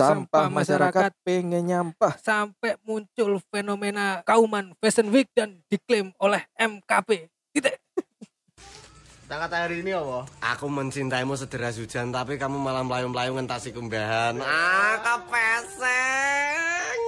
Sampah masyarakat pengen nyampah. sampai muncul fenomena kauman Fashion Week dan diklaim oleh MKP. Titik. Kata hari ini apa? Aku mencintaimu sederas hujan tapi kamu malah melayu-melayu ngentasi kumbahan. Ah, kepeseng.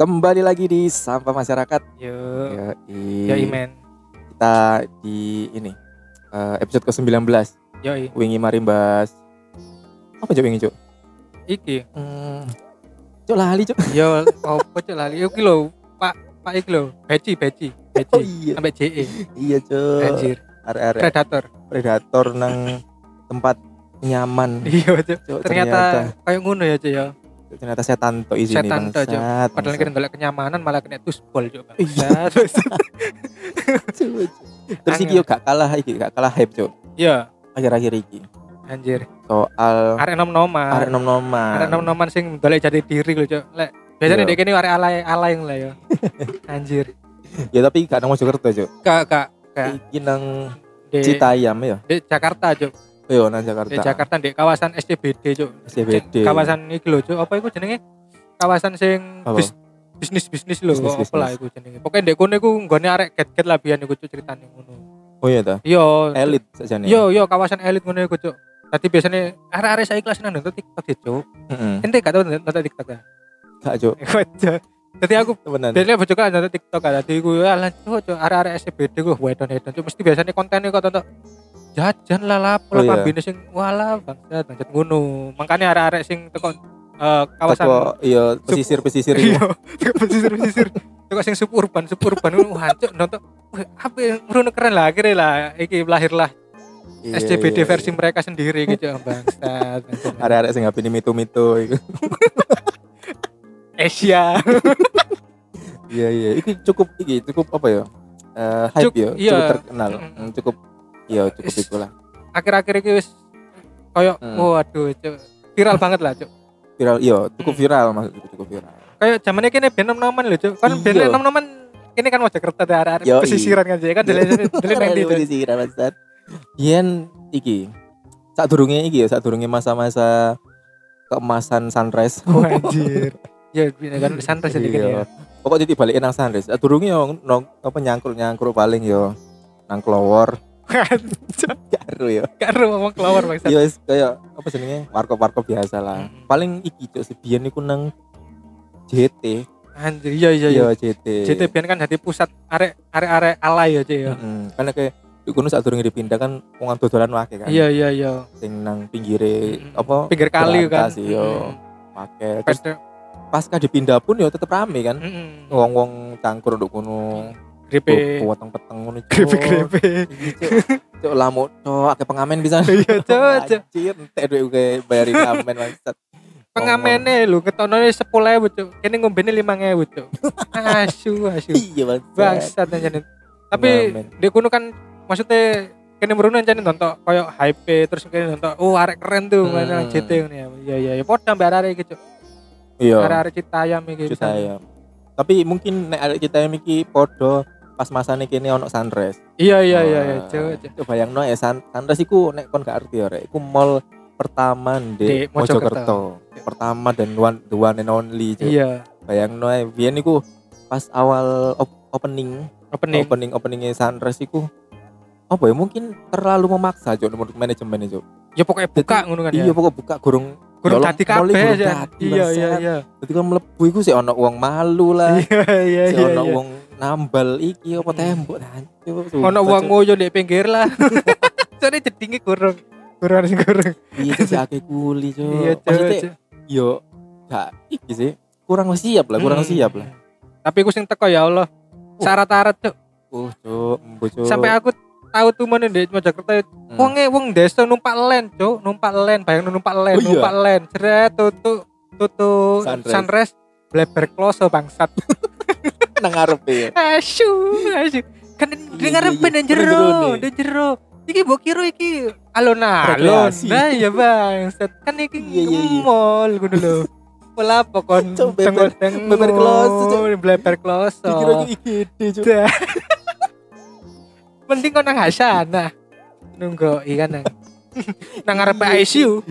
Kembali lagi di Sampah Masyarakat. Yo, yo imen. kita di ini eh, episode ke-19. Yo. Wingi mari bahas apa cok wingi cok? Iki. Hmm. Cok lali cok. Yo opo cok lali. Yo ki lho, Pak Pak iki lho, beci beci. Beci. Oh iya. Sampai JE. Iya cok. Anjir. Are-are Predator. predator nang tempat nyaman. Iya, Cok. Cok, Ternyata kayak ngono ya, Cok ya. Ternyata setan to isine Setan to, bangsat, Padahal kira golek kenyamanan malah kena tuspol, Cok. Iya. Terus iki yo gak kalah iki gak kalah hype cok Iya, akhir-akhir iki anjir. soal Arek nom-noman. arek nom-noman. Arek nom-noman sing dolek jadi diri lho, Cok. Lek biasanya Iya. dek kene arek alay alay lah ya. Anjir. Ya tapi gak nang Mojokerto cok Kak kak kak Iki nang Citayam ya. di Jakarta, Cok. Yo nang Jakarta. Di Jakarta di kawasan SCBD, Cok. SCBD. Kawasan iki lho, Cok. Apa iku jenenge? Kawasan sing bis- bisnis-bisnis lho, Bisnis, apa lah iku jenenge. Pokoknya ndek kono iku nggone arek get-get lah biyen iku Cok ceritane ngono. Oh iya ta. Iya. Elit sajane. Yo yo kawasan elit ngono iku, Cok. Tadi biasanya arek-arek saya kelas nang nonton TikTok ya, Cok. Heeh. Ente gak tau nonton TikTok ya? Gak cok. Jadi aku Temenan. biasanya bojo kan nonton TikTok kan. Jadi gue lah cok cok arek-arek SCBD gue wedon-wedon cok mesti biasanya kontennya kok tonton jajan lah lah Oh, iya. sing wala bangsat bangsat ngono. Makanya arek-arek sing teko eh, kawasan Teko iya pesisir-pesisir. Iya, teko pesisir-pesisir. Teko sing suburban, suburban ngono wah cok nonton Wih, apa yang ngono keren lah akhirnya lah iki lahirlah Iya, SCBD iya, versi mereka sendiri gitu bangsat. bangsat. iya. Arek-arek sing ngapini mitu-mitu iku. Asia. Iya iya. Iki cukup iki cukup apa ya? Eh hype Cuk- ya, iya. cukup terkenal. Cukup iya cukup Is- itulah. Akhir-akhir iki wis koyo Hmm. waduh cok viral banget lah cok. Viral iya, cukup Hmm. viral maksudku cukup viral. kayak zamannya kene ben nom-noman lho, Cuk. Kan ben Iya. nom-noman ini kan Mojokerto ada arek Yoi. pesisiran kan jadi kan dele dele nang ndi. Cuk. Pesisiran bangsat. Yen iki saat durunge iki ya, saat durunge masa-masa keemasan sunrise. Oh, anjir. Ya kan santai jadi kan ya. Iya. Pokoknya jadi balikin nang sunrise. Durunge yo nong apa nyangkruk-nyangkruk paling yo nang kelowor Cuk, karo yo. Karo ngomong kelawar. Yo wis kayak apa jenenge? Warkop-warkop biasa lah. Hmm. Paling iki cuk sebiyen iku nang JT. Anjir, iya iya iya. Iya JT. JT ben kan jadi pusat arek arek-arek alay ya, Cuk ya. Heeh. Karena kayak di kono saat durunge dipindah kan wong dodolan wake kan. Iya iya iya. Sing nang pinggire Mm. apa Pinggir kali kan. berantas, iya. Mm. pakai terus pasca dipindah pun ya tetep rame kan wong-wong cangkur nduk kono Grepe. potong-potong ngono Cuk. Grepe-grepe. Iki, Cuk. Cuk lamu cuk akeh pengamen bisa Iya, Cuk. anjir entek duit gue bayarin ngamen bangsat Pengamene lho ketonone 10.000, Cuk. Kene ngombene 5.000, Cuk. Asu, asu. iya bangsat bangsat. Tapi di kono kan maksudnya kene merono anjane nonton koyo hype terus kene nonton oh arek keren tuh Hmm. nang JT ngono ya. Iya iya ya padha mbak arek iki cuk. iya Arek-arek Citayam iki. Saya tapi mungkin nek arek kita yang iki podo pas masane kene ono sunrise Iya iya iya iya cuk. Coba bayangno ya sun, sunrise iku nek kon gak arti ya rek iku mall pertama Di di Mojokerto. Mojokerto pertama dan one, the one and only Cuk. Iya. bayangno ae biyen iku pas awal op- opening Opening. opening openingnya sunrise iku apa ya mungkin terlalu memaksa Cuk menurut manajemen itu Ya pokoknya buka ngono kan ya. iya pokok buka gurung Kurang dadi kabeh gurung aja. dadi, Iya iya iya. jadi kan mlebu iku sih ono uang malu lah Iya iya si iya. ono iya. uang nambal iki apa Hmm. tembok hancur Ono uang ngoyo di pinggir lah. Soalnya jedinge kurang. Kurang sing kurang. iya akeh kuli Cuk Iya maksudnya yo gak iki sih kurang siap lah kurang Hmm. siap lah Tapi aku sing teko ya Allah. Syarat-syarat cuk. oh cuk cuk Sampai aku tahu tuh mana di Mojokerto Hmm. Wonge wong desa numpak len, Cuk. Numpak len, bayang numpak len, Oh iya? numpak len. Jeret tutu tutu Sunrise. sunrise bleber kloso bangsat. nang ngarep ya Asu, asu. kan Iya, dengar iya, apa iya. dan jero dan jero iki mbok kira iki alon-alon nah ya bang Set. kan iki Iya, iya, iya. mall ngono lho Pola apa kon beber- beber kloso, Cuk. bleber kloso Dikira iki IGD kau nang Hasanah. Nunggu ikan nang nang ngarep ICU.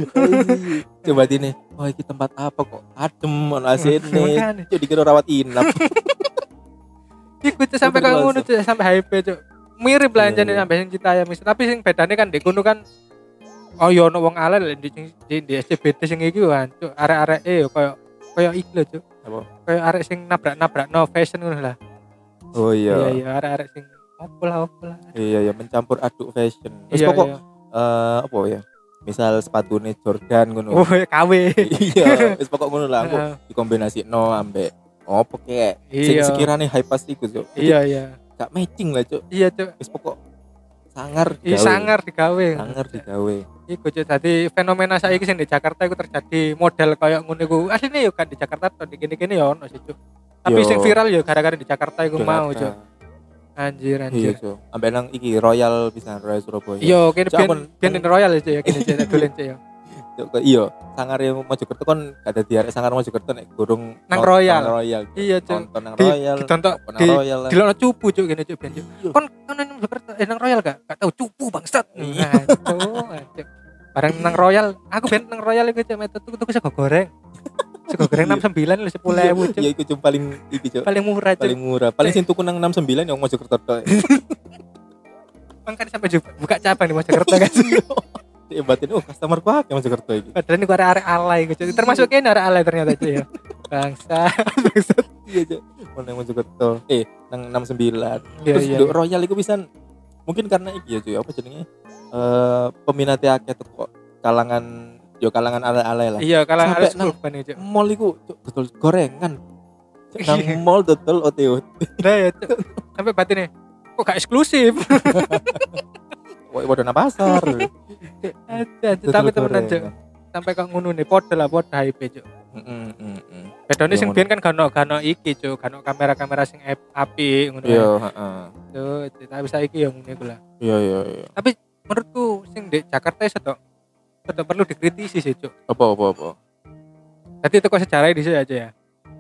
Coba ini, oh ini tempat apa kok adem ono AC Makanya. ini. Cuk dikira rawat inap. Iku tuh sampai kloso. ngono tuh sampai hype tuh. Mirip lah Iya, jane iya. sampai sing kita ya mis. Tapi sing bedane kan di kono kan Oh yo ono wong ala lho di, di, di SCBD sing iki kan, cuk arek-arek e yo koyo koyo iki lho, cuk. Apa? Koyo arek sing nabrak-nabrak no fashion ngono lah. Oh Iya iya. iya arek-arek sing opo lah opo lah. Iya ya mencampur aduk fashion. Terus Iya pokok iya. eh apa ya? Misal sepatune Jordan ngono. Oh, KW. iya, wis pokok ngono lah aku dikombinasi no ambek opo kek. Sing Iya. sekirane hype pas iku, Cuk. Jadi Iya iya. Gak matching lah, Cuk. Iya, cuk. Wis pokok sangar Ih gawe. sangar digawe. sangar digawe. Iku cuk dadi fenomena saiki sing di Jakarta iku terjadi model kayak ngono iku. Asline yo kan di Jakarta to di kene-kene yo ono sih cuk. Tapi sing viral yo gara-gara di Jakarta iku mau Jakarta. cuk. Anjir Iya, anjir. Cuk. Ambek nang iki Royal bisa Royal Surabaya. Yo kene ampun. biyen di Royal ya cuk ya kene cuk dolen cuk yo. Kok iya, sangar yang Mojokerto kan gak ada diarek sangar Mojokerto nek gurung Nang Royal. nang Royal. Iya cuk. Nonton nang Di- Royal. ditonton- nang di- Royal. lah. Dilono cupu cuk kene cuk biyen cuk. Iya. Kon kon nang Jakarta eh nang Royal gak? Gak tahu cupu bangsat. Iya. Nah, cuk, cuk. Bareng nang Royal, aku biyen nang Royal iku cuk metu tuku tuku sego goreng. Sego goreng 69 lho 10.000 cuk. Iya, iku cuma paling iki, Cuk. Paling murah cuk. Paling murah. Paling sing tuku nang 69 yang Mojokerto tok. Makanya sampai buka cabang di Mojokerto kan. Dia batin, oh customer ku akeh Mojokerto iki. Padahal ini gua arek alay gitu. Termasuk ini arek alay ternyata itu ya. Bangsa. Bangsa. Iya, Cuk. Mau nang Mojokerto. Eh, nang 69. Iya Terus iya. Nduk Royal iku bisa mungkin karena iki ya cuy apa jenenge eh peminatnya akeh kok kalangan yo kalangan ala-ala lah. Iya Sampai arek nang- itu. Mall iku betul gorengan. Nang Iya. mall betul OTO. Nah ya. Sampai batinnya kok gak eksklusif. Nang pasar. Tapi temenan cuk. Sampai kok ngono nih podo lah podo hype cuk. Heeh. Bedone Iya, sing biyen kan gano gano iki cuk, gano kamera-kamera sing ap- api ngono. Iya, ya. heeh. Cuk, tapi saiki ya ngono iku lah. Iya, iya, iya. Menurutku sing di Jakarta iso tok tetap perlu dikritisi sih cuk. Apa apa apa. Jadi itu kok sejarahnya di sini aja ya.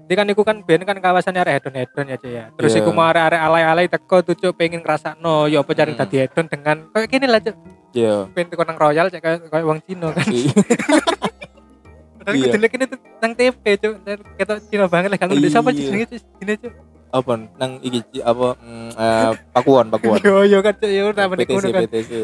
Jadi kan iku kan ben kan kawasannya arek hedon-hedon ya aja ya. Terus Iya. iku mau arek-arek alay-alay teko tuh cuk pengen ngrasakno ya apa cari Hmm. dadi hedon dengan kayak gini lah cuk. Iya. Ben teko nang Royal cek kayak kayak wong Cina kan. Padahal Iya. kudu lihat ini tuh nang TP cuk. Dan Ketok Cina banget lah kan udah siapa Iya. jenenge gini cuk. Apa nang iki apa mm, eh, Pakuan, Pakuan. Yo yo kan cuk yo meneh PTC, ngono kan.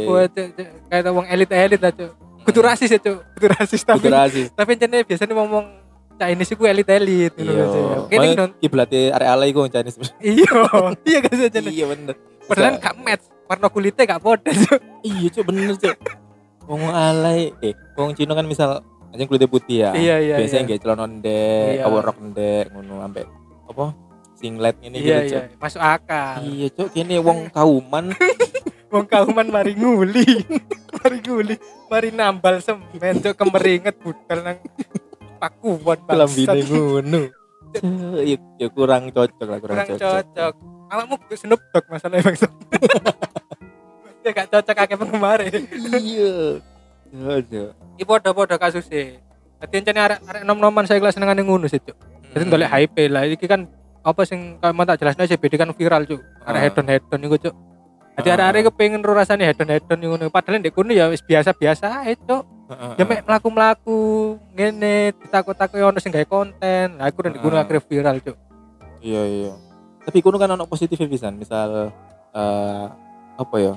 Wah cuk kayak wong elit-elit lah cuk. Kudu rasis ya cuk. Kudu rasis tapi Kudu rasis. tapi jane biasanya ngomong Chinese iku elit-elit lho, Cuk. Kene non Kiblatnya area ala iku Chinese. iya iya kan jane. Iya bener. Padahal gak match, warna kulitnya gak podo. Iya cuk bener cuk. Wong alay eh wong Cina kan misal anjing kulitnya putih ya. Iya iya. Biasanya iya. nggak celana ndek, Iya. overrok ndek ngono ambek apa? Singlet ini Iya gitu iya, masuk akal. Iya cuk kene wong kauman Wong kauman mari nguli. mari nguli, mari nambal semen cuk kemeringet budal nang pakuan kelambine bangsat. ngono. Iya ya kurang cocok lah kurang, Kurang cocok. Awakmu kudu Snoop Dogg masalahnya bangsa. Ya gak cocok akeh penggemar. Iya. Cocok. Iki podo-podo kasusnya. Dadi encene arek arek nom-noman saya kelas senengane ngono sih, Cuk. Jadi Hmm. ndolek hype lah. Iki kan apa sing kalau mau tak jelasnya CBD kan viral, Cuk. Arek Ah. hedon-hedon iku, Cuk. Jadi Ah. arek-arek kepengin ro rasane hedon-hedon iku ngono. Padahal ndek kono ya wis biasa-biasa ae, Cuk. Ya mek mlaku-mlaku ngene ditakut-takut ono sing gawe konten. Lah aku ndek kono Ah. akhirnya viral, Cuk. Iya iya. Tapi kuno kan ono positif pisan, misal eh apa ya?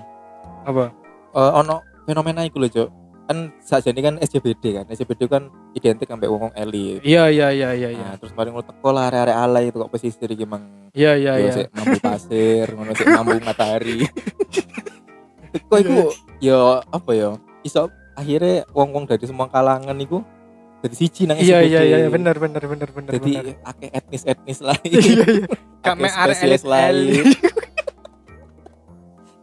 Apa? Eh ono fenomena iku lho, Cuk. Kan sakjane kan SCBD kan. SCBD kan identik ambek wong elit. Iya iya iya iya iya. Nah, terus mari ngono teko lah area-area alay itu kok pesisir iki mang Iya iya iya. sik mambu pasir, ngono sik mambu matahari. teko iku yo apa ya? Iso akhirnya wong-wong dari semua kalangan iku jadi siji nang Iya iya iya bener bener bener bener Jadi bener. akeh etnis-etnis lain. Iya iya. Mek arek spesies elit-elit.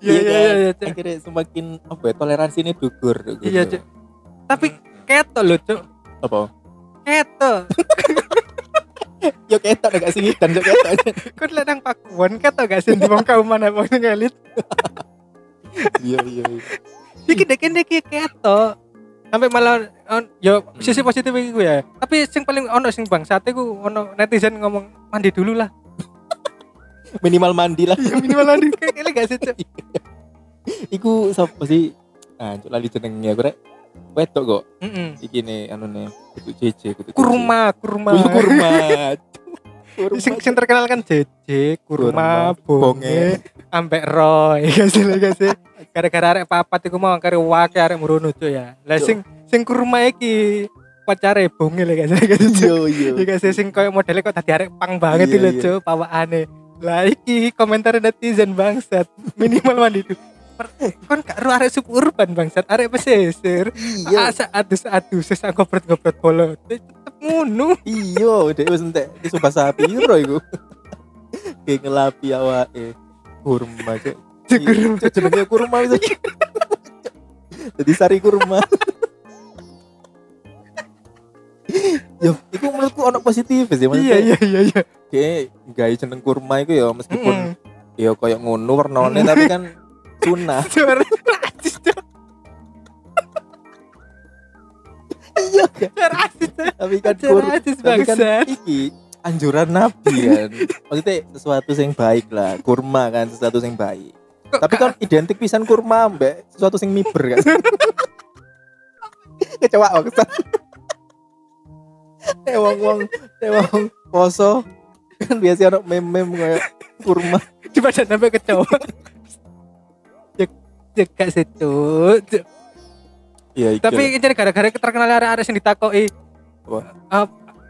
Iya iya iya iya. Cuk. Akhirnya semakin apa ya toleransi ini dugur. gitu. Iya, Cuk. Tapi keto lho, Cuk. apa? Keto. Yo ketok nek gak sing dan yo ketok. Kau lihat nang pakuan kata gak sih di wong kau mana wong sing elit. Iya iya. Iki dek dek ketok. Sampai malah on, yo sisi positif iku ya. Tapi sing paling ono sing bangsate ku ono netizen ngomong mandi dulu lah. Minimal mandi lah. Ya minimal mandi kayak gak sih, Cuk? Iku sapa sih? Ah, cuk lali jenenge aku rek. Wedok kok. Heeh. Iki nih anu nih. Kudu JJ, kudu JJ. Kurma, kurma. Kudu kurma. Kurma. Sing sing terkenal kan JJ, kurma, Kurma, bonge. ambek roy, gak sih, gak sih. Gara-gara arek papat iku mau kare wake arek murono cuy ya. Lah Cuk. sing sing kurma iki pacare bonge gak. Cuk? Iya iya. Ya gak sih sing koyo modelnya kok tadi arek pang banget Iya, iki lho iya. cuy, pawakane. Lah iki komentar netizen bangsat. Minimal mandi dulu. Per- Kon gak ru arek suku urban bangsat, arek pesisir. Iya. Asa adus-adus sesang gobret-gobret bolo. Tetep ngono. Iya, dek wis entek iki sumpah sapi iro iku. Kayak ngelapi awake. Kurma cuk. Cuk, kurma. Cuk, jenenge kurma itu. Jadi sari kurma. ya, itu menurutku ono positif sih Iya iya iya iya. Kayak gawe jeneng kurma itu ya meskipun Mm. ya kayak ngono warnane tapi kan Cuk. Iya kan? Tapi kan Suara kur, rasis tapi kan iki anjuran nabi kan. Maksudnya sesuatu yang baik lah, kurma kan sesuatu yang baik. Tapi kan identik pisan kurma mbak sesuatu yang miber kan. Kecewa wong, eh wong poso kan biasa ono meme-meme kayak kurma. coba dan sampai kecoa. Cek cek gak. Cuk. Iya, iya. Tapi jadi gara-gara terkenal arek-arek sing ditakoki. Apa? Ah,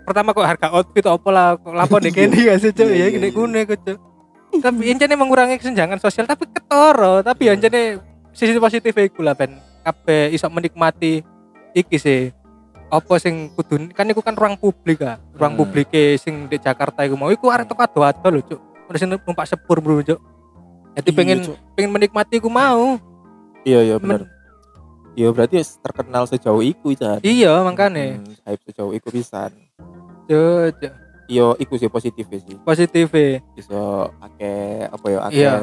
pertama kok harga outfit apa lah kok lapor dek kene gak sih Cuk? Iya, Ya iya, gede iya. gune kok. Tapi incene mengurangi kesenjangan sosial tapi ketoro, tapi ya incene sisi positif iku lah ben kabeh iso menikmati iki sih. Apa sing kudu kan iku kan ruang publik ah. Ruang Hmm. publik sing di Jakarta iku mau iku arek teko ado-ado lho Cuk. Udah sing numpak sepur bro Cuk. Jadi Iya, pengen Cuk. pengen menikmati iku mau. Iya, iya Men- bener. Iya berarti terkenal sejauh iku Chan. Iya makane. Hmm, hype sejauh iku pisan. Cuk, Cuk. Iya, iku sih positif sih. Positif. Iso ake apa ya, ake Iya.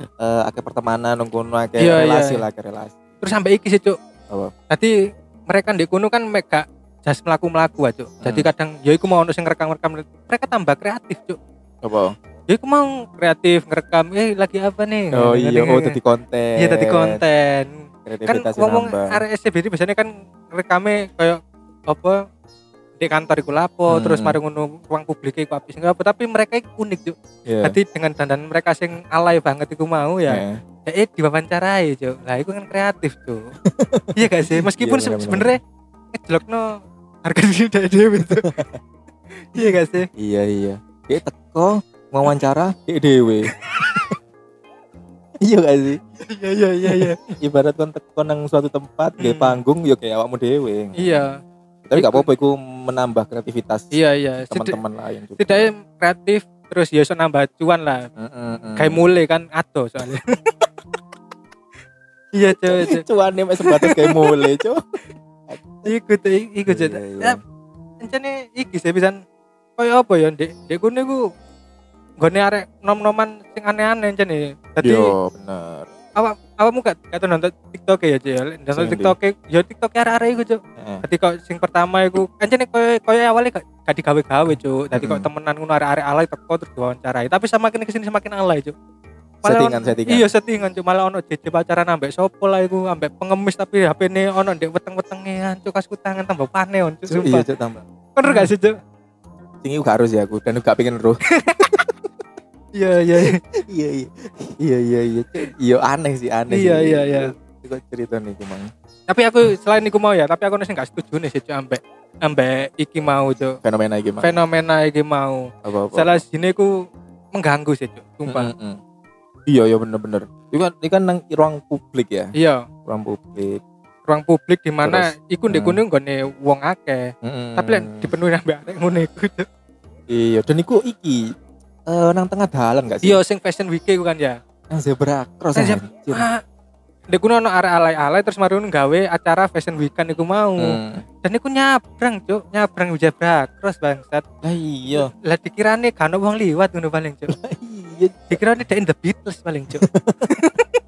eh ake pertemanan nang kono ake iya, relasi iya. lah, ake relasi. Terus sampai iki sih Cuk. Apa? Tadi mereka di kuno kan mega jas melaku melaku aja. Jadi Hmm. kadang ya iku mau sing rekam-rekam mereka tambah kreatif cuk. Apa? Ya iku mau kreatif ngerekam eh lagi apa nih? Oh iya, ngene- oh dadi konten. Iya tadi konten. Kan ngomong arek SCBD biasanya kan rekame kayak apa di kantor iku lapo Hmm. terus mari ngono ruang publik iku apik sing apa tapi mereka iku unik cuk. Iya. Tadi dengan dandan mereka sing alay banget iku mau ya. Eh, Ya eh diwawancarai cuk. Lah iku kan kreatif cuk. iya gak sih? Meskipun Iya, bener-bener. sebenarnya ngejelokno harga diri dari dewe cuk. iya gak sih? Iya, iya. Kayak teko wawancara kayak dewe. iya gak sih? Iya iya iya iya. Ibarat kon teko nang suatu tempat, kayak Hmm. panggung ya kayak awakmu dewe. iya. Tapi gak apa-apa iku menambah kreativitas Iya iya. Tidak- teman-teman lain juga. Setidaknya kreatif terus ya iso nambah cuan lah. Heeh, heeh. Kayak mulai kan ado soalnya. iya cuk cuk. cuane mek sebatas kayak mulai, Cuk. Iku tuh iku. Iya, iya. Ya, Encene iki sih pisan koyo apa ya ndek ndek kene ku nggone arek nom-noman sing aneh-aneh encene. Dadi Yo, bener. awak awakmu gak gak tau nonton TikTok ya Cuk. ya? Nonton TikTok ya TikTok arek-arek iku cuk. Heeh. Dadi kok sing pertama iku encene koyo koyo awalnya gak, gak digawe-gawe cuk. Dadi kok temenan ngono arek-arek alay teko terus diwawancarai. Tapi semakin ke sini semakin alay cuk. Settingan, on- settingan. Iya settingan cuk malah ono jeje pacaran ambek sopo lah iku ambek pengemis tapi HP ne ono ndek weteng-wetenge cuk kasku tangan tambah cuk Iya, sumpah. Cuk, tambah. Bener gak sih cuk? Sing iku gak harus ya aku dan gak pengen roh. Iya iya. iya. iya iya iya iya iya iya aneh sih aneh Iya, iya, iya. Itu cerita nih kumang Tapi aku selain iku mau ya, tapi aku sing gak setuju nih sih ambek ambek iki mau cuk. fenomena iki mang Fenomena iki mau. apa apa Salah sini ku mengganggu sih cuk. Sumpah. Mm, mm, mm. iya iya bener bener itu kan ini kan nang ruang publik ya Iya. ruang publik ruang publik di mana iku ndek hmm. kono nggone wong akeh. Mm, Tapi lek dipenuhi ambek arek ngono iku. Iya dan iku iki eh nang tengah dalan gak sih Iya sing fashion week iku kan ya. nang zebra cross Nang zeb- anjir. Ah, Dek kuno ono arek alay-alay terus mari gawe acara fashion weekend iku mau. Hmm. Dan iku nyabrang, Cuk, nyabrang zebra cross bangsat. Lah iya. Lah dikirane ono wong liwat ngono paling, Cuk. Iya, Dikirane dek The Beatles paling, Cuk.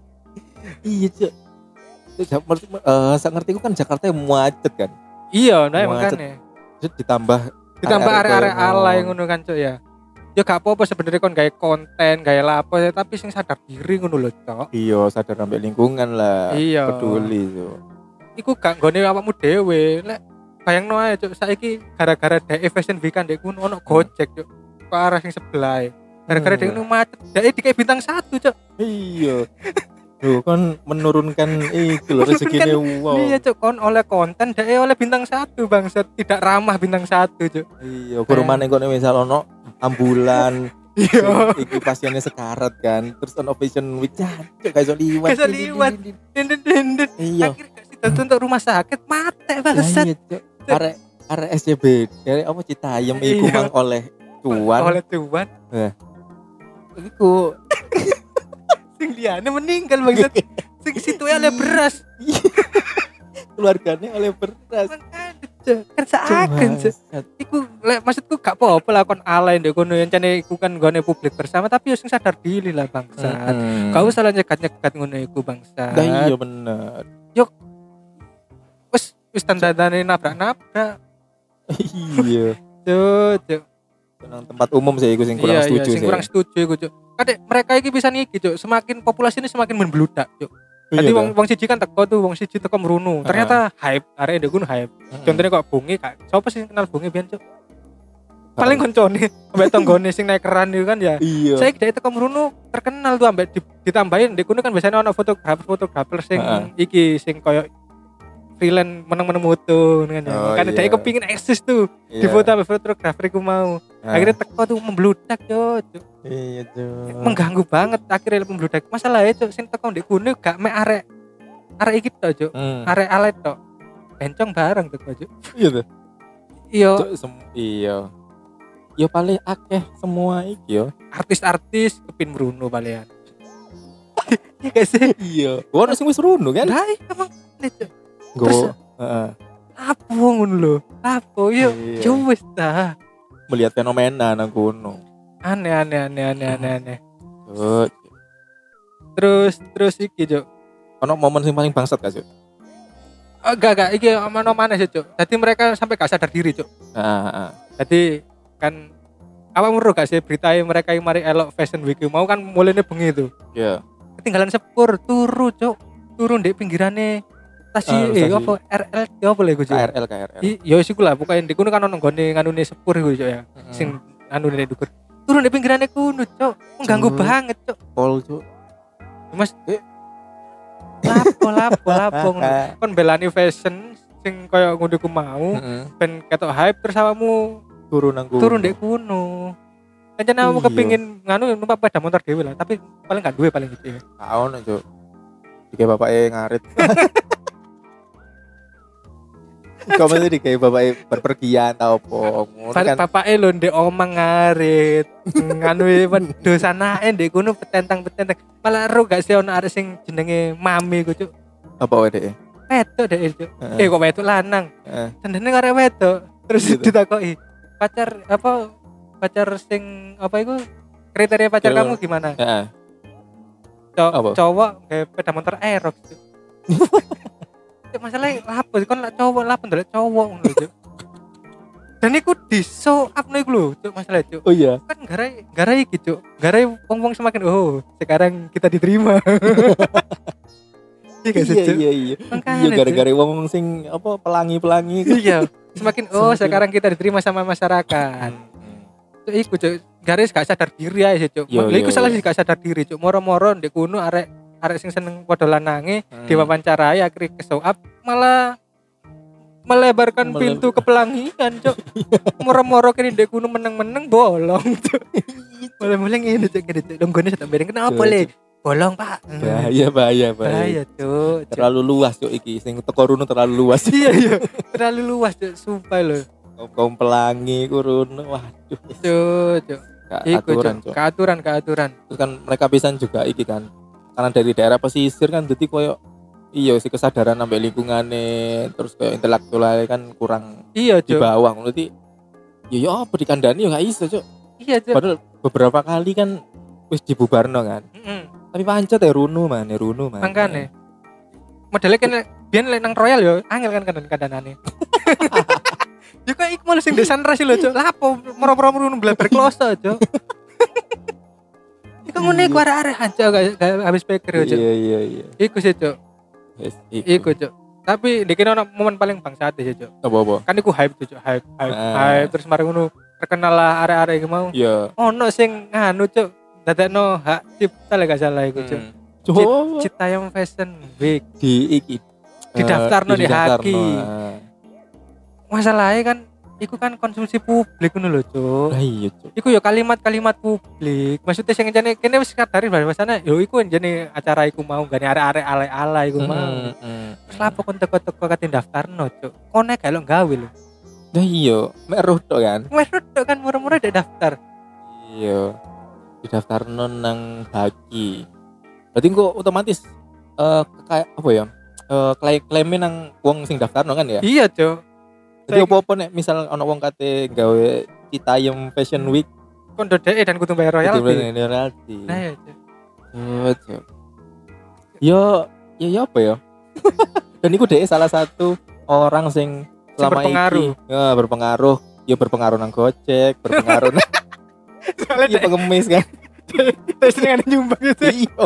iya, Cuk. Menurut eh sak ngerti kan Jakarta yang macet kan. iya, nah makane. Terus ditambah Ditambah arek-arek alay ngono kan, Cuk ya. Ya gak apa-apa sebenarnya kon gawe konten, lapo ya, tapi sing sadar diri ngono lho, Cuk. Iya, sadar sampai lingkungan lah. Iya. Peduli tuh. Iku gak nggone awakmu dhewe. Lek bayangno ae, Cuk, saiki gara-gara dhek fashion weekend dek kuno ono Gojek, Cuk. Ke arah sing sebelah. Gara-gara Hmm. dek kuno macet, dhek dikei bintang satu, Cuk. Iya. Tuh kan menurunkan itu loh rezekine wow. Iya, Cuk, kon oleh konten, dhek oleh bintang satu, bangsat. Tidak ramah bintang satu, Cuk. Iya, kurang mana kok misal ono ambulan Iya. iki pasiennya sekarat kan terus ono fashion week jancuk gak iso liwat Gak iso liwat. Iya Akhirnya kasih tonton untuk rumah sakit mate bangsat. iya Cuk. arek arek SCB dari apa Citayam iku Iya. mang oleh cuan Oleh tuan. iku Sing liane meninggal bangsat. Sing situ oleh beras. keluarganya oleh beras Makanya, Cuk. Seakan, Cuk. Bangsat. Iku lek maksudku gak apa-apa lah kon alay ndek kono yang cene iku kan gone publik bersama tapi yo sing sadar diri lah bangsat. Mm-mm. Kau salah nyekat-nyekat ngono iku bangsat. Lah iya bener Wes wis tanda-tandane nabrak-nabrak. iya Cuk, cuk. nang tempat umum sih iku sing kurang iya, setuju iya, sing kurang setuju iku, Cuk. Kadek mereka iki bisa niki, Cuk. Semakin populasi ini semakin membludak, Cuk. Iya Tadi toh. wong wong siji kan teko tuh, wong siji teko merunu. Ternyata hype, arek ndek hype. Mm-mm. Contohnya kok bungi kak. Siapa sih kenal bungi biyen, Cuk? Paling koncone ambek tonggone sing naik keran itu kan ya. iya Saya dari teko merunu terkenal tuh ambek di- ditambahin ndek kan biasanya ono fotografer-fotografer sing Heeh. iki sing koyo freelance meneng-meneng moto kan ya. Oh, Kan iya. dhek kepingin eksis tuh di Iya. foto ambek fotografer iku mau. Nah, Akhirnya teko tuh membludak, Cuk. Cuk. iya Cuk. mengganggu banget akhirnya membludak. Masalahnya cok sing teko ndek kuno gak mek arek arek iki tok cok Hmm. arek alet tok. Bencong bareng teko cok iya tuh iya. Cuk, iya. Ya paling akeh semua iki yo. Artis-artis kepin Bruno balian iya gak sih? Iya. Gua sing wis runu kan? Lah iya emang ini cok Gua heeh, apa ngono lho? Apa yo yo wis dah melihat fenomena nang kono aneh aneh aneh aneh aneh aneh. Cuk. terus terus iki cok ono momen sing paling bangsat gak Cuk? oh, gak gak. Iki mana mana sih cok jadi mereka sampai gak sadar diri cok heeh. Jadi kan apa menurut gak sih berita yang mereka yang mari elok fashion week mau kan mulainya bengi itu. Iya. Ketinggalan sepur turu cok turun di pinggirannya stasi Ah, eh apa? RL ya apa lagi cok KRL KRL ya sih lah pokoknya di kuno kan ono nggone nganune sepur iku cok ya. Sing anu ini dukur. Turun di pinggirannya kuno cok mengganggu banget cok pol Cuk. mas. Eh. lapo lapo lapo kon belani fashion sing koyo ngono ku mau ben ketok hype terus awakmu turun nang kono turun dek kuno. Rencana aku Iya. kepingin nganu numpak sepeda motor dewe lah, tapi paling gak duwe paling gitu ya. Gak ono Cuk. Dike bapake ngarit. Kau mesti dike bapake berpergian tau apa. Kan, Bapak lho ndek omang ngarit, nganu wedhus anake ndek kuno petentang-petentang. Malah ro gak sih ono arek sing jenenge mami ku cuk. apa wae dek? Wedok dek cuk. Heeh. Eh kok wedok lanang. Tandane arek wedok. Terus Gitu. ditakoki, pacar apa pacar sing apa itu kriteria pacar kamu gimana? Heeh. Cow- Apa? cowok kayak sepeda motor aerox masalahnya lapo kon lah cowok lapo ndelok cowok ngono lho, Cuk. dan iku di show up nih lho cuk masalah cuk. Oh iya. kan garai garai cuk. Garai wong wong semakin oh sekarang kita diterima. Iya gak sih Iya iya iya. Iya gara-gara wong sing apa pelangi-pelangi. iya semakin oh Semakin- sekarang kita diterima sama masyarakat. Cuk, iku cuk. Garis gak sadar diri aja cuk. Yo, Lha iku salah sih gak sadar diri cuk. Moro-moro ndek kuno arek arek sing seneng padha lanange Hmm. diwawancarai akhirnya ke show up malah melebarkan Mele- pintu ke pelangian cuk moro-moro kini ndek kuno meneng-meneng bolong cuk mulai mulai ini cuk gini cuk donggone tak bereng kenapa le bolong pak Bahaya bahaya bahaya. bahaya cuk Cuk. Terlalu luas cuk iki sing teko runo terlalu luas. iya iya terlalu luas cuk sumpah lo Kaum pelangi ku runo. Waduh. cuk Gak iku aturan cuk. keaturan keaturan Terus kan mereka pisan juga iki kan. Karena dari daerah pesisir kan jadi koyo iya si kesadaran sampai lingkungannya terus kayak intelektualnya kan kurang iya di bawah berarti ya ya apa dikandani ya nggak iso cok iya cuk padahal beberapa kali kan wis dibubarno kan Heeh. tapi pancet ya runu man ya runu man Mangkane. Modelnya kan biyen lek nang Royal yo angel kan kadang-kadangane. Yo kok iku malah sing di sunrise lho. Lah apa moro-moro ngono bleber kloso, Cuk. Iku ngene iku arek-arek hancur gak habis pikir yo, Cuk. iya iya iya Iku sih, Cuk. Yes, Iku, Cuk. Tapi dikira ono momen paling bangsat sih, Cuk. apa apa Kan iku hype tuh, Cuk. Hype, hype, Ah. hype terus mari ngono terkenal lah arek-arek iku mau. iya Ono sing nganu, Cuk. Dadekno hak cipta lek gak salah iku, Cuk. Hmm. Cuk, Citayam Fashion Week. di iki Didaftarno Eh, di didaftarno, Haki. ah. masalahnya kan iku kan konsumsi publik ngono lho cuk. Lah iya cuk. Iku ya kalimat-kalimat publik. Maksudnya sing jane kene wis kadari bahasane yo iku jane acara iku mau gane arek-arek alay-alay iku mau. Hmm, hmm. terus lapo kon teko-teko kate daftarno cuk. Kone gak lo gawe lho. Lah iya mek roh tok kan? Wes rodok kan murah-murah dek daftar. Iya. Didaftarno nang Haki berarti kok otomatis eh kayak apa ya? Eh klaim klaimnya nang wong sing daftarno kan ya? Iya cuk jadi apa nek misal ono wong kate gawe Citayam Fashion Week kon dodek dan kudu bayar royalti Royalty. royalty. nah iya cuk Cuk, cuk. Yo, ya ya apa ya? Dan iku dhek salah satu orang sing selama berpengaruh. iki ya, berpengaruh, ya berpengaruh nang Gojek, berpengaruh nang soalnya pengemis kan. terus dengan nyumbang itu Iya.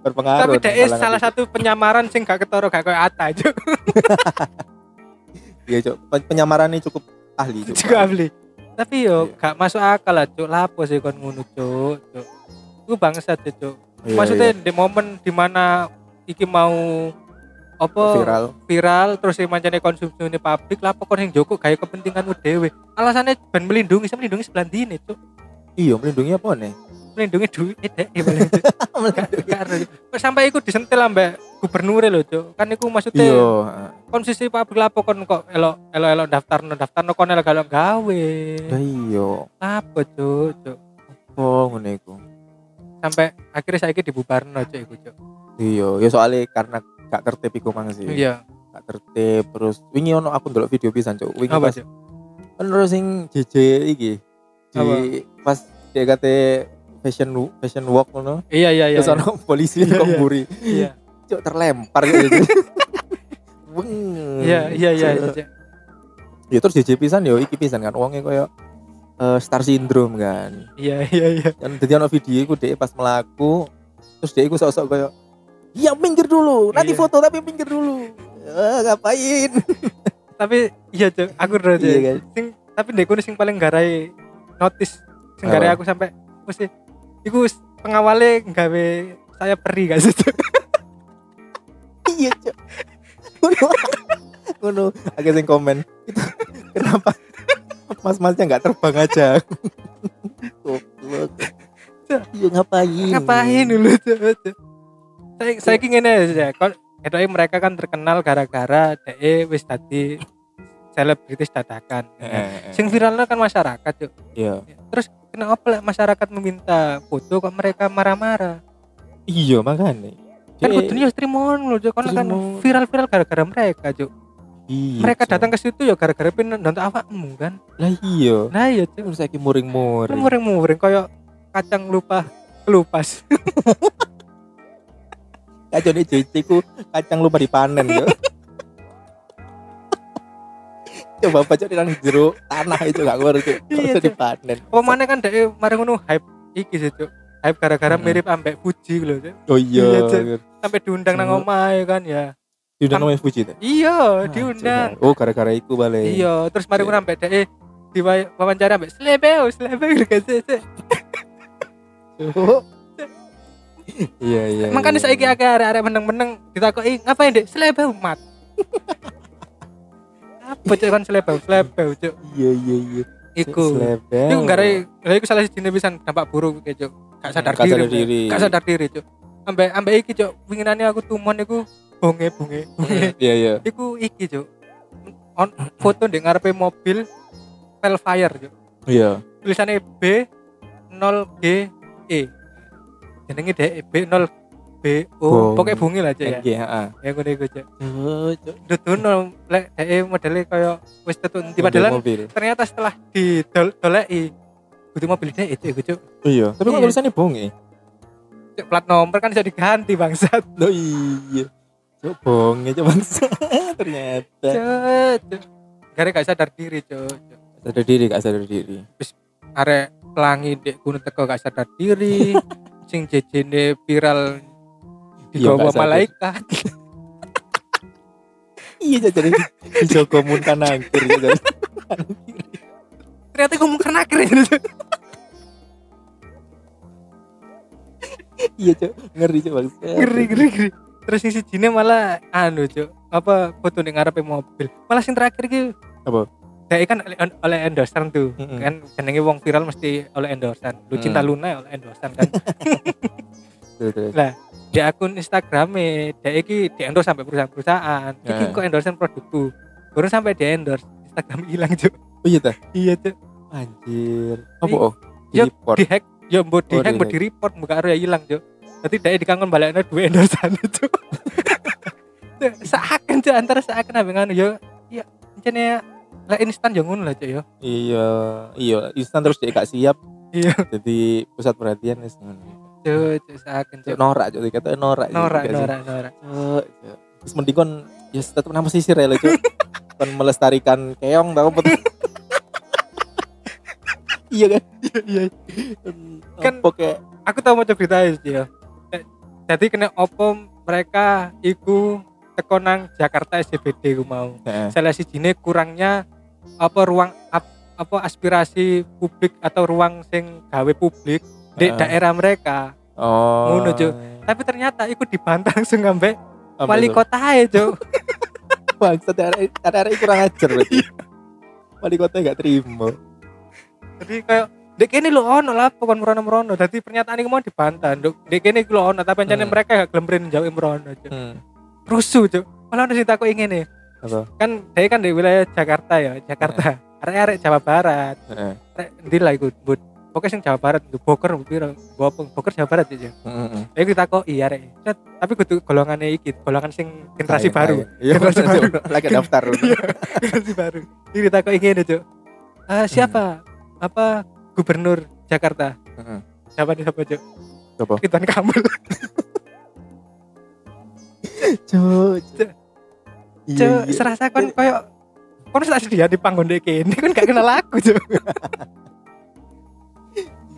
Berpengaruh. tapi kalangan salah satu penyamaran sing gak ketoro gak koyo ata cuk Iya, Cuk. Pen- Penyamarannya cukup ahli, Cuk. juga beli tapi yo Iya. gak masuk akal lah cuk lapo sih kon ngono cuk cuk itu bangsat ya cuk Iya, maksudnya iya. di momen di mana iki mau apa viral. viral terus yang mancane konsumsi ini publik lapo kon yang joko kayak kepentinganmu dewe alasannya ben melindungi sama melindungi sebelah dini cuk Iya, melindungi apa nih? Melindungi duit deh. Kok sampai iku disentil ambek gubernur lho cuk kan iku maksudnya Iya. konsumsi publik lapo kon kok elok elok elok daftarno daftarno kon elok elok gawe Lah iya. apa cuk cuk Oh, ngono iku. sampai akhirnya saya dibubarno cuk iku cuk Iya, ya soalnya karena gak tertib iku mang sih. iya Gak tertib terus wingi ono aku ndelok video pisan, Cuk. Wingi apa pas kan terus sing JJ iki di Apa? pas dia kate fashion fashion walk ngono. Iya iya iya terus ono polisi Iya, kok iya. iya. Cuk terlempar gitu. Weng. iya iya iya iya, Cuk. ya terus JJ pisan yo iki pisan kan wonge koyo eh, star syndrome kan. Iya iya iya. Dan jadi ono video iku dhek pas melaku terus dia iku sok-sok koyo iya minggir dulu. Nanti Iya. foto tapi minggir dulu. Eh, ngapain? Tapi iya cuk aku udah iya kan? Sing tapi kono sing paling garai notice sing garai aku sampai mesti iku pengawale gawe saya perih gak sih? Iya cok ngono. Agak sing komen. Kenapa mas-masnya nggak terbang aja? Goblok. Iya ngapain? Ngapain dulu Cuk? saya saya ingin aja Edoke mereka kan terkenal gara-gara DE wis tadi selebritis dadakan. Eh, eh, Sing viralnya kan masyarakat, Cuk. iya. Terus kenapa lah masyarakat meminta foto kok mereka marah-marah? iya makanya Kan kudunya wis trimo lho. Kan kan viral-viral gara-gara mereka, Cuk. iya, mereka datang ke situ ya gara-gara pengen nonton awakmu kan. lah iya Nah iya, Cuk. terus lagi muring-muring Muring-muring koyo kacang lupa kelupas. kacau nih JJ ku kacang lupa dipanen yo coba baca di nang jero tanah itu gak ngerti Iya, iya, Cok. dipanen Apa mana kan dhek mari ngono hype iki sih, Cuk. Hype gara-gara Mm-mm. mirip ambek Fuji lho, Cuk. oh Iya, iya Cok. Sampai diundang nang Semua. omahe kan ya. diundang namanya Fuji tuh Iya, diundang. oh gara-gara itu balik Iya, terus mari Iya. ngono ambek dhek diwawancara ambek slebeo, slebeo gitu iya iya Makanya iya, saiki iya. akeh arek-arek meneng-meneng ditakoki ngapain, Dek? Slebeo mat. Apa cek kan slebeo, slebeo, Cuk. iya iya iya Iku. Slebel. Iku gara lha iku salah siji pisan dampak buruk kayak Cuk. Gak sadar Gak diri. diri. Gak sadar diri, Cuk. Ambek ambek iki, Cuk. Winginane aku tumon iku bonge bonge. iya iya iku iki, Cuk. On foto di ngarepe mobil Velfire, Cuk. iya Tulisannya B 0 G E. Jenenge B 0 B O pokoknya bungi lah cok ya Nggih, heeh. ya gue cok Cuk, cuk. Dudono lek dhek modelnya kaya wis tetu endi Model padahal mobil. ternyata setelah didoleki butuh mobil dia itu iku cok Iya, tapi kok Iya. tulisannya bonge. Cok, plat nomor kan bisa diganti bangsat Loh iya. Cuk bonge cuk bangsa. Ternyata. cok cok gara gak sadar diri cok cok. Sadar diri gak sadar diri. arek pelangi dek gunung teko gak sadar diri sing jejene viral Iya, digawa gak sadar. malaikat Iya jadi di Joko Munkan angkir ya jadi. ternyata ngomong karena akhirnya Cok. Iya cuk, ngeri bangsa. ngeri ngeri ngeri terus sing sijine malah anu cok apa foto ning ngarepe mobil malah sing terakhir ki Apa? Kayak kan oleh, oleh endorsan tuh Mm-mm. kan jenenge wong viral mesti oleh endorsan lu cinta Mm. Luna ya oleh endorsan kan lah di akun Instagramnya dia iki di endorse sampai perusahaan-perusahaan iki Ya. kok endorsan produkku baru sampai di endorse Instagram hilang cok Oh iya ta? iya cok Anjir. Apa oh? ya, Di report. di hack ya mbok di Oh, hack mbok di-hack. di report buka area hilang cok nanti dia dikangkon baliknya dua endorsan itu seakan cok antara seakan abang anu ya ya jenis lah instan ngono lah ya Iya, iya, instan terus dia gak siap. Iya. Jadi pusat perhatian wis ngono. Cok seakan Cuk norak cuk norak. cuk, norak gak sih? norak norak Cuk, cuk. Terus mending kon ya tetep nama sisir ya cuk. kon melestarikan keong tau apa tuh? iya kan? iya Kan Kan- kayak aku tahu mau cerita ya Eh, jadi kena opo mereka iku teko nang Jakarta SCBD ku mau Heeh. salah si kurangnya apa ruang ap- apa aspirasi publik atau ruang sing gawe publik di Heeh. daerah mereka Oh. Ngono, Cuk. tapi ternyata iku dibantah langsung Apa wali kota aja cuk Bangsat arek kurang ajar berarti. Wali kota gak terima. jadi kayak dek ini lo ono lah pokoknya merono merono jadi pernyataan ini mau dibantah dek dek ini lo ono tapi rencana Hmm. mereka gak gelem jauh merono cuk Hmm. rusuh cuk malah ada cerita kok ingin nih Apa? kan dia kan di wilayah Jakarta ya Jakarta arek-arek Jawa Barat Heeh. arek ndi lah iku but pokoknya sing Jawa Barat itu Bogor piro? Bogor Bogor Jawa Barat Heeh. ya kita kok iya Cet, tapi kudu golongannya iki golongan sing generasi baru. kayak- Iya, Generasi baru. lagi daftar. generasi baru. Ini kita kok ingin itu Ah, siapa? Apa? Gubernur Jakarta. Heeh. siapa nih siapa cuk? Siapa? Ridwan Kamil. Iya, cuk iya. serasa kon koyo kon tak sedia di panggon dek ini kan gak kenal aku cuk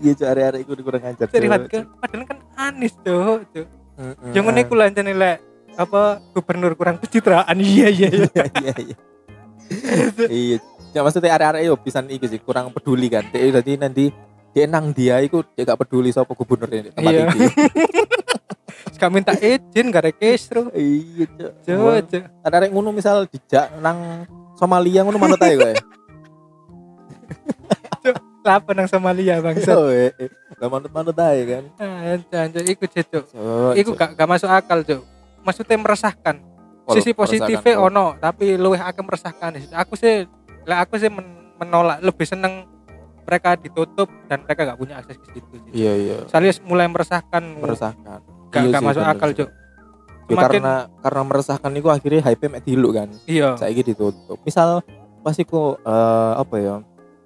Iya, cuk arek-arek iku kurang ajar. Ridwan Kamil padahal kan Anis cuk cuk Heeh. yang ngene ku lancane lek apa gubernur kurang pencitraan iya iya iya Iya, iya, iya. Iya. Ya maksudnya arek-arek yo pisan iki sih kurang peduli kan. Jadi nanti dia nang dia iku dia gak peduli sapa gubernur ini tempat Iya. iki. gak minta izin gak rekestro Iya, cuk. cuk cuk Arek ngono misal dijak nang Somalia ngono manut ae kowe. Apa nang Somalia bangsa Oh, eh, eh. Lah manut-manut ae kan. Anjir, iku cuk iku gak, gak masuk akal cuk maksudnya meresahkan sisi positifnya merasakan, ono tapi luwih akeh meresahkan aku sih lah aku sih men- menolak lebih seneng mereka ditutup dan mereka gak punya akses ke situ. Iya, iya. Soalnya mulai meresahkan Meresahkan. gak, Iya gak sih, masuk bener akal cuk Ya, karena karena meresahkan itu akhirnya hype mek diluk kan. iya Saiki ditutup. Misal pas iku eh, apa ya?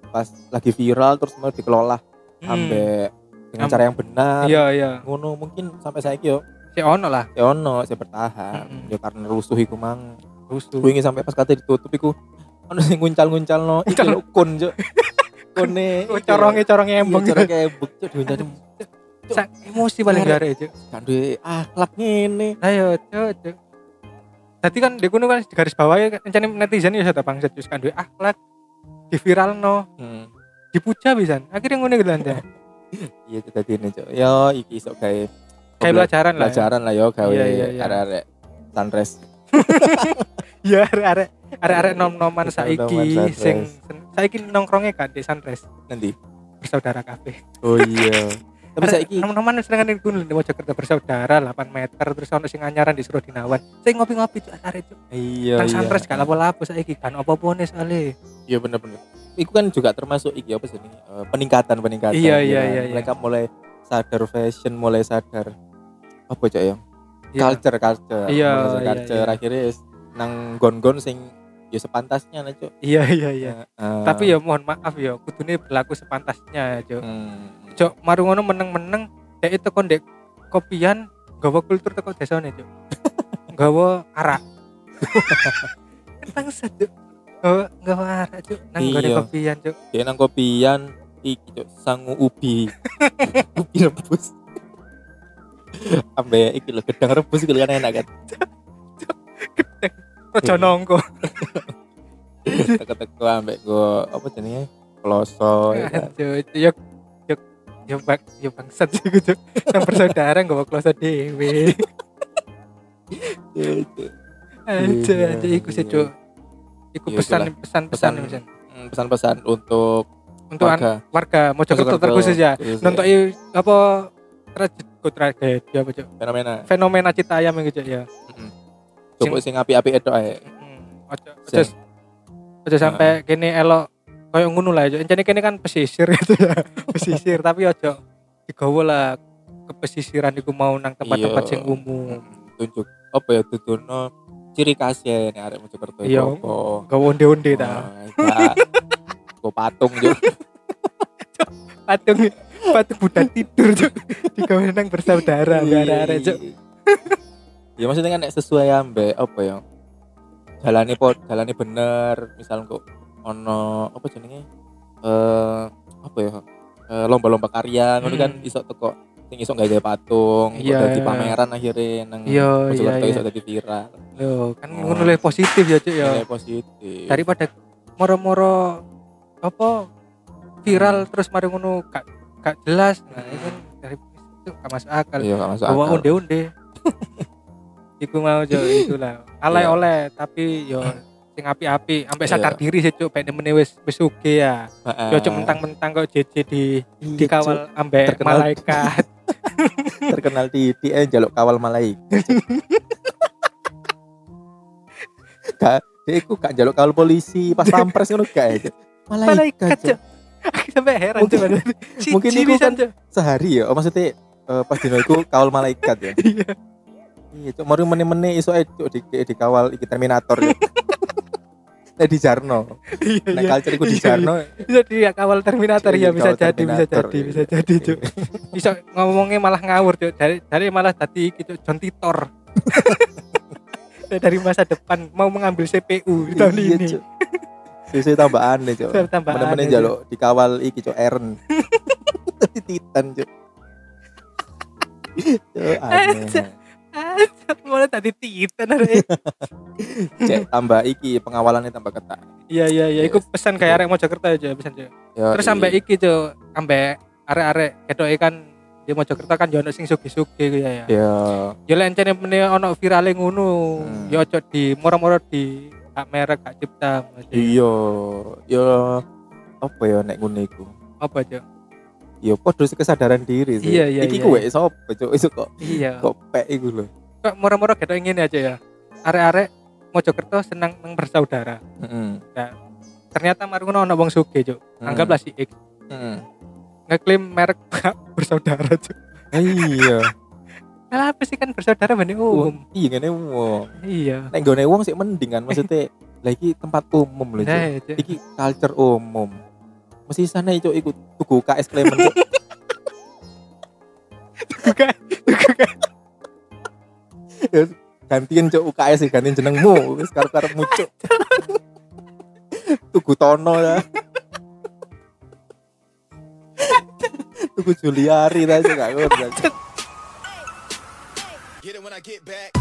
Pas lagi viral terus mau dikelola Hmm. sampai dengan Am- cara yang benar. iya iya Ngono mungkin sampai saiki yo si ono lah ya ono saya bertahan. Mm-mm. Ya karena rusuh iku mang. rusuh Wingi sampai pas kate ditutup iku ono sing nguncal-nguncal no iki lho kun cuk. Kone corongnya corongnya embong cara kayak buk cuk diuncal Sa- emosi paling gare cuk kan duwe akhlak ngene. ayo cuk cuk Tadi kan di kuno kan di garis bawahnya kan netizen ya sudah bangsa terus kan duwe akhlak di viral no Hmm. dipuja bisa akhirnya ngono gitu anda Iya tadi ini cuk. Yo iki iso gawe kayak pelajaran lah ya. pelajaran lah yo gawe Iya, iya, iya. arek-arek sunrise. ya arek arek arek nom noman saiki sing saiki nongkrongnya kan di sunrise Nanti. bersaudara kafe Oh iya. Tapi saiki nom noman senengan gunung di Mojokerto bersaudara 8 meter terus ono sing anyaran di Suruh Dinawan saya ngopi ngopi tuh arek itu iya nang iya. sunrise gak lapo-lapo saiki kan apa-apa soalnya Iya bener-bener. Iku kan juga termasuk iki apa sih eh, peningkatan peningkatan. Iya, ya iya, kan? iya, iya. Mereka mulai sadar fashion, mulai sadar apa cok ya? Iya. culture culture Iya, Menurut iya, culture iya. akhirnya nang gon-gon sing ya sepantasnya lah cuk Iya iya iya. Heeh. Tapi ya mohon maaf ya, kudune berlaku sepantasnya, Cuk. hmm. Cuk, maru ngono meneng-meneng dek itu kon dek kopian gawa kultur teko desane, Cuk. gawa arak. Bangsat, Cuk. Gawa gawa arak, Cuk. Nang Iya. kopian, Cuk. dia nang kopian iki cuk sangu ubi ubi rebus ambe iki lho gedang rebus iki kan enak kan Rojo Iya. nongko. teko-teko ambek go apa jenenge kloso ya kan. Cuk, ya ya ya bang ya bangsat sih Cuk. Nang bersaudara gawa kloso dhewe. Iya, Iya, aja iku sih, iya. Cuk. Iku Iya, pesan pesan pesan Pesan. pesan. Hmm, pesan-pesan untuk Untuk warga warga Mojokerto terkhusus ya. Nonton apa tragedi apa cok fenomena fenomena cita ayam gitu ya. Coba sing api-api itu ae Hmm, ojo ojo Sing- ojo sampai kene elok koyo ngono lah Cuk. Encene kene kan pesisir gitu ya pesisir tapi ojo digawa lah ke pesisiran iku mau nang tempat-tempat Iya. sing umum Mm, tunjuk apa ya tuturno ciri khasnya nih arek Mojokerto Iya. itu apa gawa onde-onde ta Wah, Gue patung Cuk. patung patung Buddha tidur Cuk. digawa nang bersaudara Iya, biar arek Cuk. ya maksudnya kan sesuai ambek apa ya? Jalani pot jalani bener misal kok ono apa jenenge? Eh apa ya? Eh, lomba-lomba karya ngono kan Hmm. iso teko sing iso gawe patung Iya. dadi pameran akhirnya nang Iya, Mojokerto iya, iso iya. dadi viral. Loh, kan Oh. ngono positif ya Cuk ya. Positif. Daripada moro-moro apa viral terus mari ngono gak gak jelas. Nah itu kan dari itu gak masuk akal. Iya gak masuk bawa akal. onde-onde iku mau jo itulah alay Iya. oleh tapi yo sing api-api sampai Iya. sadar diri sih cuk pengen wis wis sugih ya. Heeh. yo cuk mentang-mentang kok JJ di Iya, dikawal ambek malaikat. Terkenal di di eh jaluk kawal malaikat gak dia iku gak jaluk kawal polisi pas pampres ngono gak ya malaikat Cuk. aku sampai heran Mungkin- mungkin pisan, kan sehari ya oh, maksudnya eh, pas dino iku kawal malaikat ya iya cuk mari meneh-meneh iso ae cuk di, di, dikawal iki terminator ya Nek di Jarno, iya nek iya. culture iku di Iya, Jarno, bisa di kawal Terminator ya bisa jadi bisa jadi bisa jadi cuk. Bisa ngomongnya malah ngawur cuk. Dari dari malah tadi gitu John Titor. Dari masa depan mau mengambil CPU di tahun ini. Sesuai tambahan nih. Sesuai tambahan ya, Cuk. jaluk dikawal iki, Cuk, Eren. Titan, aneh. malah tadi Titan. Cek tambah iki pengawalannya tambah ketat. iya iya iya. Iku pesan kayak arek Mojokerto aja pesan Ya, terus sampai iki cuk sampai arek-arek kedoke kan di Mojokerto kan yo ono sing sugih-sugih ya ya. Ya, ya lencene meneh ono virale ngono Hmm. ya ojo di moro-moro di hak merek hak cipta iya, ya apa ya nek ngono iku. apa cuk Ya podo kesadaran diri sih. Iya, iya, Iki iya, kuwe iya. sapa, Cuk? Iso kok iya kok pek iku lho. kok moro-moro ketok ngene aja ya arek-arek Mojokerto senang nang bersaudara Heeh. ternyata mari ngono ono wong sugih cuk anggaplah si X Heeh. ngeklaim merek bersaudara cuk Iya. Lah apa sih kan bersaudara bani umum Wong, Iya ngene wong. iya Nek gone wong sih mending kan maksudnya lah iki tempat umum Cuk. nah cuk iki culture umum mesti sana itu ikut tuku KS Clement Cuk. bukan bukan Ya, gantian cok UKS sih. Gantian jenengmu. Wis karo karepmu cuk. Tuku tono ya tuku Juliari ta cuk. Gak ngerti Get it when I get back.